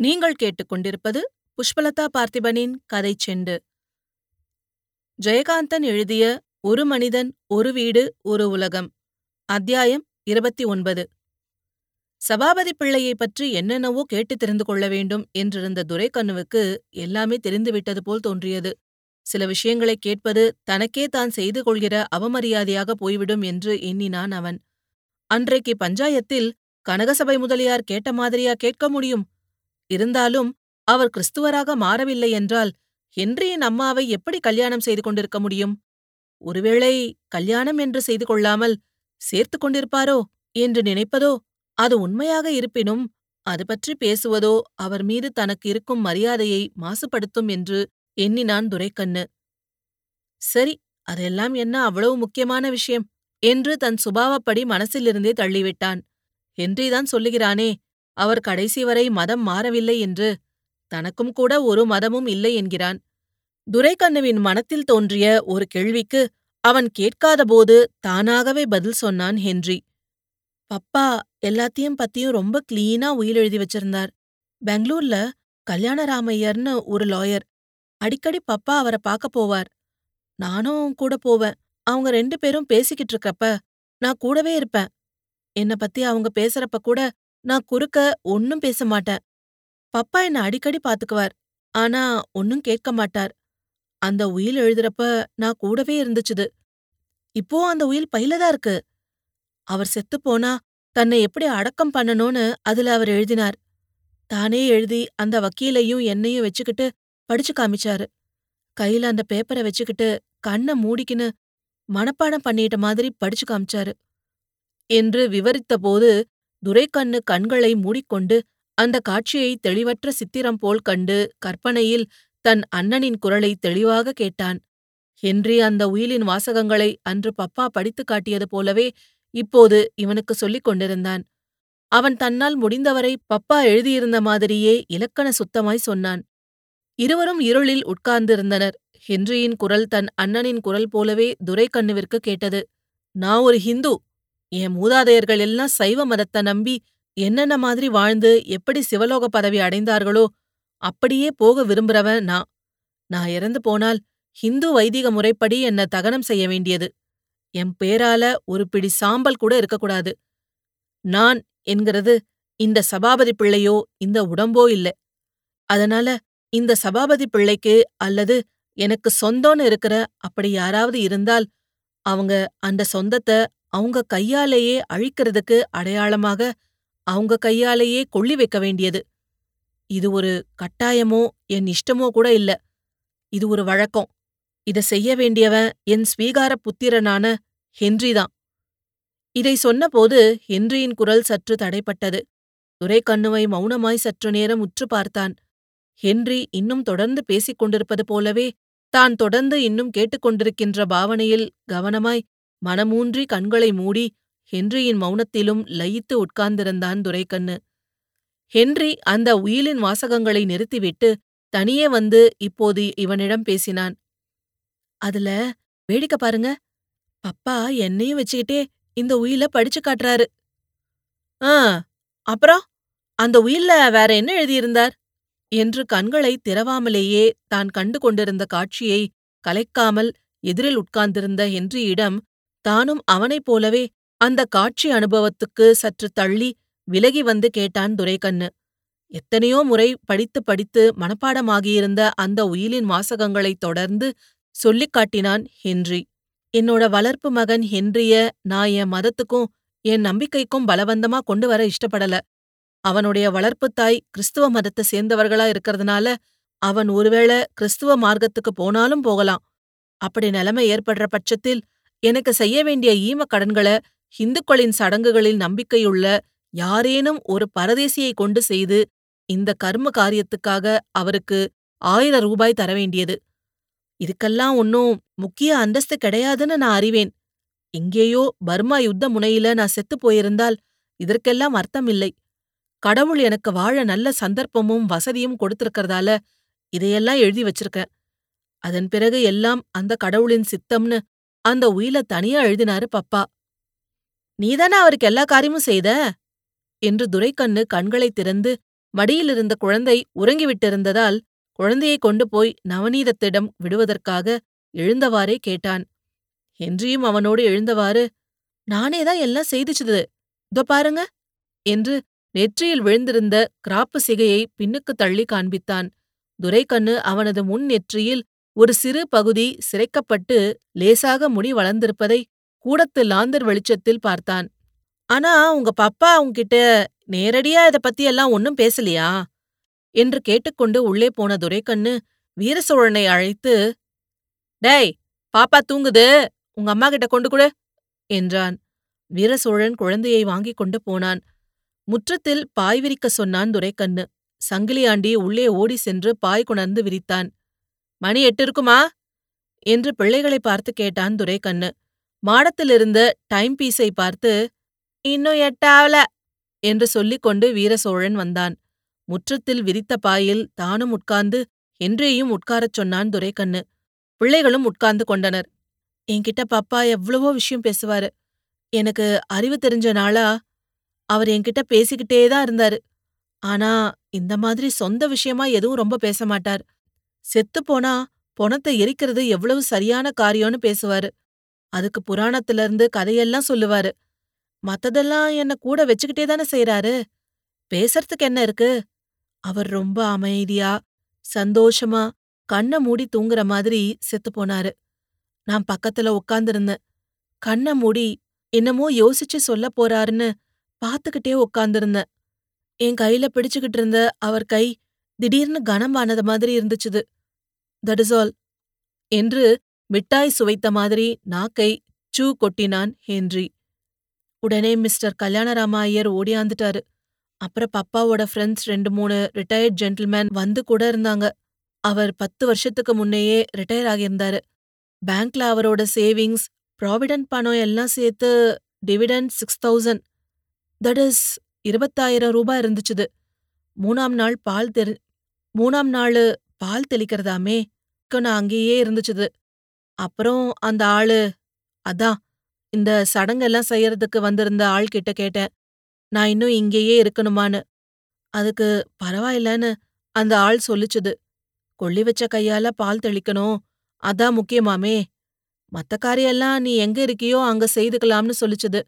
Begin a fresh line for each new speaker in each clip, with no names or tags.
நீங்கள் கேட்டுக்கொண்டிருப்பது புஷ்பலதா பார்த்திபனின் கதை செண்டு. ஜெயகாந்தன் எழுதிய ஒரு மனிதன் ஒரு வீடு ஒரு உலகம் அத்தியாயம் இருபத்தி ஒன்பது. சபாபதி பிள்ளையைப் பற்றி என்னென்னவோ கேட்டு தெரிந்து கொள்ள வேண்டும் என்றிருந்த துரைக்கண்ணுவுக்கு எல்லாமே தெரிந்துவிட்டது போல் தோன்றியது. சில விஷயங்களைக் கேட்பது தனக்கே தான் செய்து கொள்கிற அவமரியாதையாக போய்விடும் என்று எண்ணினான் அவன். அன்றைக்கு பஞ்சாயத்தில் கனகசபை முதலியார் கேட்ட மாதிரியா கேட்க முடியும்? இருந்தாலும் அவர் கிறிஸ்துவராக மாறவில்லை என்றால் ஹென்ரியின் அம்மாவை எப்படி கல்யாணம் செய்து கொண்டிருக்க முடியும்? ஒருவேளை கல்யாணம் என்று செய்து கொள்ளாமல் சேர்த்து கொண்டிருப்பாரோ என்று நினைப்பதோ அது உண்மையாக இருப்பினும் அது பற்றி பேசுவதோ அவர் மீது தனக்கு இருக்கும் மரியாதையை மாசுபடுத்தும் என்று எண்ணினான் துரைக்கண்ணு. சரி அதெல்லாம் என்ன அவ்வளவு முக்கியமான விஷயம்? என்று தன் சுபாவப்படி மனசிலிருந்தே தள்ளிவிட்டான். ஹென்றிதான் சொல்லுகிறானே அவர் கடைசி வரை மதம் மாறவில்லை என்று தனக்கும் கூட ஒரு மதமும் இல்லை என்கிறான். துரைக்கண்ணுவின் மனத்தில் தோன்றிய ஒரு கேள்விக்கு அவன் கேட்காதபோது தானாகவே பதில் சொன்னான் ஹென்றி. பப்பா எல்லாத்தையும் பத்தியும் ரொம்ப கிளீனா உயில் எழுதி வச்சிருந்தார். பெங்களூர்ல கல்யாணராமையர்னு ஒரு லாயர் அடிக்கடி பப்பா அவரை பார்க்க போவார். நானும் கூட போவேன். அவங்க ரெண்டு பேரும் பேசிக்கிட்டு இருக்கப்ப நான் கூடவே இருப்பேன். என்ன பத்தி அவங்க பேசுறப்ப கூட நான் குறுக்க ஒன்னும் பேச மாட்டேன். பப்பா என்ன அடிக்கடி பாத்துக்குவார். ஆனா ஒன்னும் கேட்க மாட்டார். அந்த உயில் எழுதுறப்ப நான் கூடவே இருந்துச்சுது. இப்போ அந்த உயில் பையிலதான் இருக்கு. அவர் செத்துப்போனா தன்னை எப்படி அடக்கம் பண்ணணும்னு அதுல அவர் எழுதினார். தானே எழுதி அந்த வக்கீலையும் என்னையும் வச்சுக்கிட்டு படிச்சு காமிச்சாரு. கையில அந்த பேப்பரை வச்சுக்கிட்டு கண்ணை மூடிக்கின்னு மனப்பாடம் பண்ணிட்ட மாதிரி படிச்சு காமிச்சாரு. என்று விவரித்தபோது துரைக்கண்ணு கண்களை மூடிக்கொண்டு அந்த காட்சியை தெளிவற்ற சித்திரம் போல் கண்டு கற்பனையில் தன் அண்ணனின் குரலை தெளிவாக கேட்டான். ஹென்றி அந்த உயிலின் வாசகங்களை அன்று பப்பா படித்துக் காட்டியது போலவே இப்போது இவனுக்கு சொல்லிக் கொண்டிருந்தான். அவன் தன்னால் முடிந்தவரை பப்பா எழுதியிருந்த மாதிரியே இலக்கண சுத்தமாய் சொன்னான். இருவரும் இருளில் உட்கார்ந்திருந்தனர். ஹென்ரியின் குரல் தன் அண்ணனின் குரல் போலவே துரைக்கண்ணுவிற்கு கேட்டது. நான் ஒரு ஹிந்து என் மூதாதையர்கள் எல்லாம் சைவ மதத்தை நம்பி என்னென்ன மாதிரி வாழ்ந்து எப்படி சிவலோக பதவி அடைந்தார்களோ அப்படியே போக விரும்புறவன் நான். நான் இறந்து போனால் ஹிந்து வைதிக முறைப்படி என்ன தகனம் செய்ய வேண்டியது. என் பேரால ஒரு பிடி சாம்பல் கூட இருக்கக்கூடாது. நான் என்கிறது இந்த சபாபதி பிள்ளையோ இந்த உடம்போ இல்ல. அதனால இந்த சபாபதி பிள்ளைக்கு அல்லது எனக்கு சொந்தம்னு இருக்கிற அப்படி யாராவது இருந்தால் அவங்க அந்த சொந்தத்தை அவங்க கையாலேயே அழிக்கிறதுக்கு அடையாளமாக அவங்க கையாலேயே கொள்ளி வைக்க வேண்டியது. இது ஒரு கட்டாயமோ என் இஷ்டமோ கூட இல்ல. இது ஒரு வழக்கம். இத செய்ய வேண்டியவன் என் ஸ்வீகார புத்திரனான ஹென்ரிதான் இதை சொன்னபோது ஹென்ரியின் குரல் சற்று தடைப்பட்டது. துரைக்கண்ணுவை மௌனமாய் சற்று நேரம் உற்று பார்த்தான். ஹென்றி இன்னும் தொடர்ந்து பேசிக் கொண்டிருப்பது போலவே தான் தொடர்ந்து இன்னும் கேட்டுக்கொண்டிருக்கின்ற பாவனையில் கவனமாய் மனமூன்றி கண்களை மூடி ஹென்ரியின் மௌனத்திலும் லயித்து உட்கார்ந்திருந்தான் துரைக்கண்ணு. ஹென்றி அந்த உயிலின் வாசகங்களை நிறுத்திவிட்டு தனியே வந்து இப்போது இவனிடம் பேசினான். அதுல வேடிக்கை பாருங்க. பப்பா என்னையும் வச்சுக்கிட்டே இந்த உயில படிச்சு காட்டுறாரு. ஆ அப்புறம்? அந்த உயில்ல வேற என்ன எழுதியிருந்தார்? என்று கண்களை திறவாமலேயே தான் கண்டு கொண்டிருந்த காட்சியை கலைக்காமல் எதிரில் உட்கார்ந்திருந்த ஹென்ரியிடம் தானும் அவனைப் போலவே அந்த காட்சி அனுபவத்துக்கு சற்று தள்ளி விலகி வந்து கேட்டான் துரைக்கண்ணு. எத்தனையோ முறை படித்து படித்து மனப்பாடமாகியிருந்த அந்த உயிலின் வாசகங்களைத் தொடர்ந்து சொல்லிக் காட்டினான் ஹென்றி. என்னோட வளர்ப்பு மகன் ஹென்றிய நான் என் மதத்துக்கும் என் நம்பிக்கைக்கும் பலவந்தமா கொண்டு வர இஷ்டப்படல. அவனுடைய வளர்ப்புத் தாய் கிறிஸ்துவ மதத்தை சேர்ந்தவர்களா இருக்கிறதுனால அவன் ஒருவேளை கிறிஸ்துவ மார்க்கத்துக்கு போனாலும் போகலாம். அப்படி நிலைமை ஏற்படுற பட்சத்தில் எனக்கு செய்ய வேண்டிய ஈமக் கடன்களை ஹிந்துக்களின் சடங்குகளில் நம்பிக்கையுள்ள யாரேனும் ஒரு பரதேசியை கொண்டு செய்து இந்த கர்ம காரியத்துக்காக அவருக்கு ஆயிரம் ரூபாய் தர வேண்டியது. இதுக்கெல்லாம் ஒன்னும் முக்கிய அந்தஸ்து கிடையாதுன்னு நான் அறிவேன். இங்கேயோ பர்மா யுத்த முனையில நான் செத்து போயிருந்தால் இதற்கெல்லாம் அர்த்தம் இல்லை கடவுள் எனக்கு வாழ நல்ல சந்தர்ப்பமும் வசதியும் கொடுத்திருக்கறதால இதையெல்லாம் எழுதி வச்சிருக்கேன். அதன் பிறகு எல்லாம் அந்த கடவுளின் சித்தம்னு அந்த உயில தனியா எழுதினாரு பப்பா. நீதானே அவருக்கு எல்லா காரியமும் செய்த? என்று துரைக்கண்ணு கண்களைத் திறந்து மடியிலிருந்த குழந்தை உறங்கிவிட்டிருந்ததால் குழந்தையைக் கொண்டு போய் நவநீதத்திடம் விடுவதற்காக எழுந்தவாறே கேட்டான். என்றியும் அவனோடு எழுந்தவாறு நானேதான் எல்லாம் செய்திச்சுது. இதோ பாருங்க என்று நெற்றியில் விழுந்திருந்த கிராப்பு சிகையை பின்னுக்கு தள்ளி காண்பித்தான். துரைக்கண்ணு அவனது முன் நெற்றியில் ஒரு சிறு பகுதி சிரைக்கப்பட்டு லேசாக முடி வளர்ந்திருப்பதை கூடத்து லாந்தர் வெளிச்சத்தில் பார்த்தான். ஆனா உங்க பப்பா உங்ககிட்ட நேரடியா இத பத்தியெல்லாம் ஒன்னும் பேசலையா? என்று கேட்டுக்கொண்டு உள்ளே போன துரைக்கண்ணு வீரசோழனை அழைத்து டேய் பாப்பா தூங்குது. உங்க அம்மா கிட்ட கொண்டு கொடு என்றான். வீரசோழன் குழந்தையை வாங்கிக் கொண்டு போனான். முற்றத்தில் பாய் விரிக்க சொன்னான் துரைக்கண்ணு. சங்கிலியாண்டி உள்ளே ஓடி சென்று பாய் கொணர்ந்து விரித்தான். மணி எட்டு இருக்குமா? என்று பிள்ளைகளை பார்த்து கேட்டான் துரைக்கண்ணு. மாடத்திலிருந்த டைம் பீஸை பார்த்து இன்னும் எட்டாவல என்று சொல்லிக் கொண்டு வீரசோழன் வந்தான். முற்றத்தில் விரித்த பாயில் தானும் உட்கார்ந்து என்றேயும் உட்காரச் சொன்னான் துரைக்கண்ணு. பிள்ளைகளும் உட்கார்ந்து கொண்டனர். என்கிட்ட பப்பா எவ்வளவோ விஷயம் பேசுவாரு. எனக்கு அறிவு தெரிஞ்ச நாளா அவர் என்கிட்ட பேசிக்கிட்டே தான் இருந்தாரு. ஆனா இந்த மாதிரி சொந்த விஷயமா எதுவும் ரொம்ப பேச மாட்டார். செத்துப்போனா பொணத்தை எரிக்கிறது எவ்வளவு சரியான காரியம்னு பேசுவாரு. அதுக்கு புராணத்துல இருந்து கதையெல்லாம் சொல்லுவாரு. மத்ததெல்லாம் என்ன கூட வச்சுக்கிட்டே தானே செய்யறாரு பேசறதுக்கு என்ன இருக்கு? அவர் ரொம்ப அமைதியா சந்தோஷமா கண்ண மூடி தூங்குற மாதிரி செத்து போனாரு. நான் பக்கத்துல உட்கார்ந்திருந்தேன். கண்ண மூடி என்னமோ யோசிச்சு சொல்ல போறாருன்னு பாத்துக்கிட்டே உட்கார்ந்திருந்தேன். என் கையில பிடிச்சுக்கிட்டு இருந்த அவர் கை திடீர்னு கனமானது மாதிரி இருந்துச்சுது. தட் இஸ் ஆல் என்று மிட்டாய் சுவைத்த மாதிரி நாக்கை சூ கொட்டினான் ஹென்றி. உடனே மிஸ்டர் கல்யாணராம ஐயர் ஓடியாந்துட்டாரு அப்புறம் பப்பாவோட ஃப்ரெண்ட்ஸ் ரெண்டு மூணு ரிட்டையர்ட் ஜென்டில்மேன் வந்து கூட இருந்தாங்க. அவர் பத்து வருஷத்துக்கு முன்னையே ரிட்டையர் ஆகியிருந்தாரு. பேங்க்ல அவரோட சேவிங்ஸ் ப்ராவிடன்ட் பணம் எல்லாம் சேர்த்து dividend six thousand that is இருபத்தாயிரம் ரூபாய் இருந்துச்சுது. மூணாம் நாள் பால் தெரி மூணாம் நாள் பால் தெளிக்கிறதாமே நான் அங்கேயே இருந்துச்சுது. அப்புறம் அந்த ஆளு அதான் இந்த சடங்கெல்லாம் செய்யறதுக்கு வந்திருந்த ஆள் கிட்ட கேட்டேன். நான் இன்னும் இங்கேயே இருக்கணுமான்னு. அதுக்கு பரவாயில்லன்னு அந்த ஆள் சொல்லிச்சுது. கொள்ளி வச்ச கையால பால் தெளிக்கணும் அதான் முக்கியமாமே. மத்த காரியெல்லாம் நீ எங்க இருக்கியோ அங்க செய்துக்கலாம்னு சொல்லிச்சுது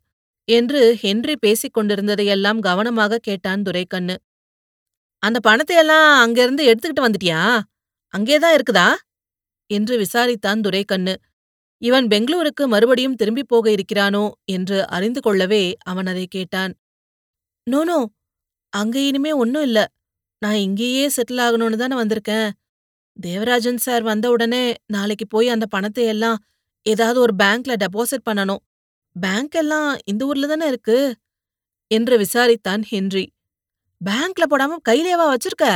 என்று ஹென்றி பேசிக் கொண்டிருந்ததையெல்லாம் கவனமாக கேட்டான் துரைக்கண்ணு. அந்த பணத்தையெல்லாம் அங்கிருந்து எடுத்துக்கிட்டு வந்துட்டியா? அங்கேதான் இருக்குதா? என்று விசாரித்தான் துரைக்கண்ணு. இவன் பெங்களூருக்கு மறுபடியும் திரும்பிப் போக இருக்கிறானோ என்று அறிந்து கொள்ளவே அவன் அதை கேட்டான். நோனோ அங்க இனிமே ஒன்னும் இல்ல. நான் இங்கேயே செட்டில் ஆகணும்னு தானே வந்திருக்கேன். தேவராஜன் சார் வந்த உடனே நாளைக்கு போய் அந்த பணத்தை எல்லாம் ஏதாவது ஒரு பேங்க்ல டெபாசிட் பண்ணணும். பேங்க் எல்லாம் இந்த ஊர்ல தானே இருக்கு? என்று விசாரித்தான் ஹென்றி. பேங்க்ல போடாம கையிலேவா வச்சிருக்க?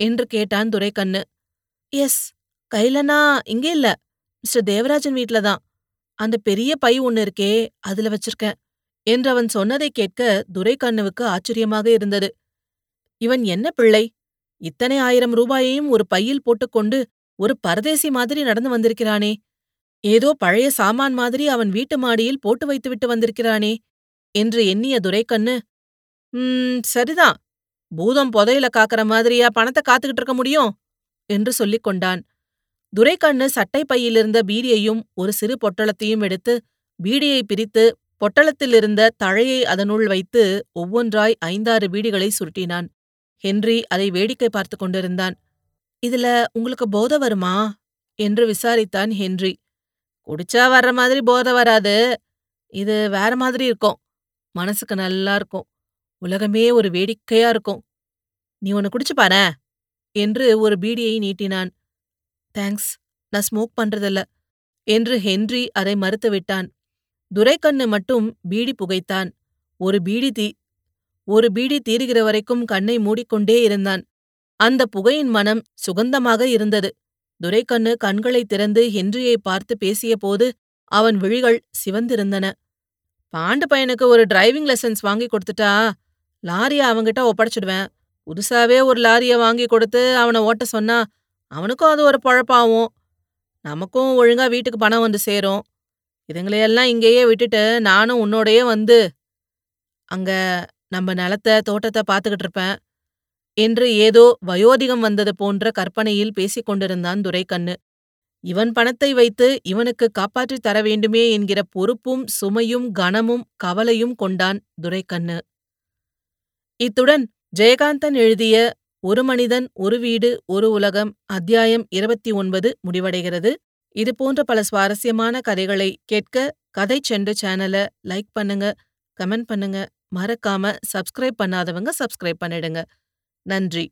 என்று கேட்டான் துரைக்கண்ணு. எஸ் கையிலனா இங்கே இல்ல. மிஸ்டர் தேவராஜன் வீட்ல தான். அந்த பெரிய பை ஒன்னு இருக்கே அதுல வச்சிருக்கேன் என்று அவன் சொன்னதை கேட்க துரைக்கண்ணுவுக்கு ஆச்சரியமாக இருந்தது. இவன் என்ன பிள்ளை? இத்தனை ஆயிரம் ரூபாயையும் ஒரு பையில் போட்டுக்கொண்டு ஒரு பரதேசி மாதிரி நடந்து வந்திருக்கிறானே. ஏதோ பழைய சாமான் மாதிரி அவன் வீட்டு மாடியில் போட்டு வைத்துவிட்டு வந்திருக்கிறானே என்று எண்ணிய துரைக்கண்ணு ம் சரிதான். பூதம் புதையில காக்கிற மாதிரியா பணத்தை காத்துக்கிட்டு இருக்க முடியும்? என்று சொல்லிக் கொண்டான். துரைக்கண்ணு சட்டை பையிலிருந்த பீடியையும் ஒரு சிறு பொட்டளத்தையும் எடுத்து பீடியை பிரித்து பொட்டளத்திலிருந்த தழையை அதனுள் வைத்து ஒவ்வொன்றாய் ஐந்தாறு பீடிகளை சுருட்டினான். ஹென்றி அதை வேடிக்கை பார்த்து கொண்டிருந்தான். இதுல உங்களுக்கு போத வருமா? என்று விசாரித்தான் ஹென்றி. குடிச்சா வர்ற மாதிரி போத வராது. இது வேற மாதிரி இருக்கும். மனசுக்கு நல்லா இருக்கும். உலகமே ஒரு வேடிக்கையா இருக்கும். நீ ஒன்னு குடிச்சு பாரு என்று ஒரு பீடியை நீட்டினான். தேங்க்ஸ் நான் ஸ்மோக் பண்றதில்ல என்று ஹென்றி அதை மறுத்துவிட்டான் துரைக்கண்ணு மட்டும் பீடி புகைத்தான். ஒரு பீடி தீ ஒரு பீடி தீருகிற வரைக்கும் கண்ணை மூடிக்கொண்டே இருந்தான். அந்த புகையின் மனம் சுகந்தமாக இருந்தது. துரைக்கண்ணு கண்களை திறந்து ஹென்ரியை பார்த்து பேசியபோது அவன் விழிகள் சிவந்திருந்தன. பாண்டு பையனுக்கு ஒரு டிரைவிங் லெசன்ஸ் வாங்கி கொடுத்துட்டா லாரிய அவங்கிட்ட ஒப்படைச்சிடுவேன். புதுசாவே ஒரு லாரிய வாங்கி கொடுத்து அவனை ஓட்ட சொன்னா அவனுக்கும் அது ஒரு பொழப்பாவும். நமக்கும் ஒழுங்கா வீட்டுக்கு பணம் வந்து சேரும். இதுங்களையெல்லாம் இங்கேயே விட்டுட்டு நானும் உன்னோடையே வந்து அங்க நம்ம நிலத்த தோட்டத்தை பார்த்துக்கிட்டு இருப்பேன். என்று ஏதோ வயோதிகம் வந்தது போன்ற கற்பனையில் பேசிக் கொண்டிருந்தான் துரைக்கண்ணு. இவன் பணத்தை வைத்து இவனுக்கு காப்பாற்றித் தர வேண்டுமே என்கிற பொறுப்பும் சுமையும் கனமும் கவலையும் கொண்டான் துரைக்கண்ணு. இத்துடன் ஜெயகாந்தன் எழுதிய ஒரு மனிதன் ஒரு வீடு ஒரு உலகம் அத்தியாயம் இருபத்தி ஒன்பது முடிவடைகிறது. இது போன்ற பல சுவாரஸ்யமான கதைகளை கேட்க கதை செண்டு சேனலை லைக் பண்ணுங்க கமெண்ட் பண்ணுங்க. மறக்காம சப்ஸ்கிரைப் பண்ணாதவங்க சப்ஸ்கிரைப் பண்ணிடுங்க. நன்றி.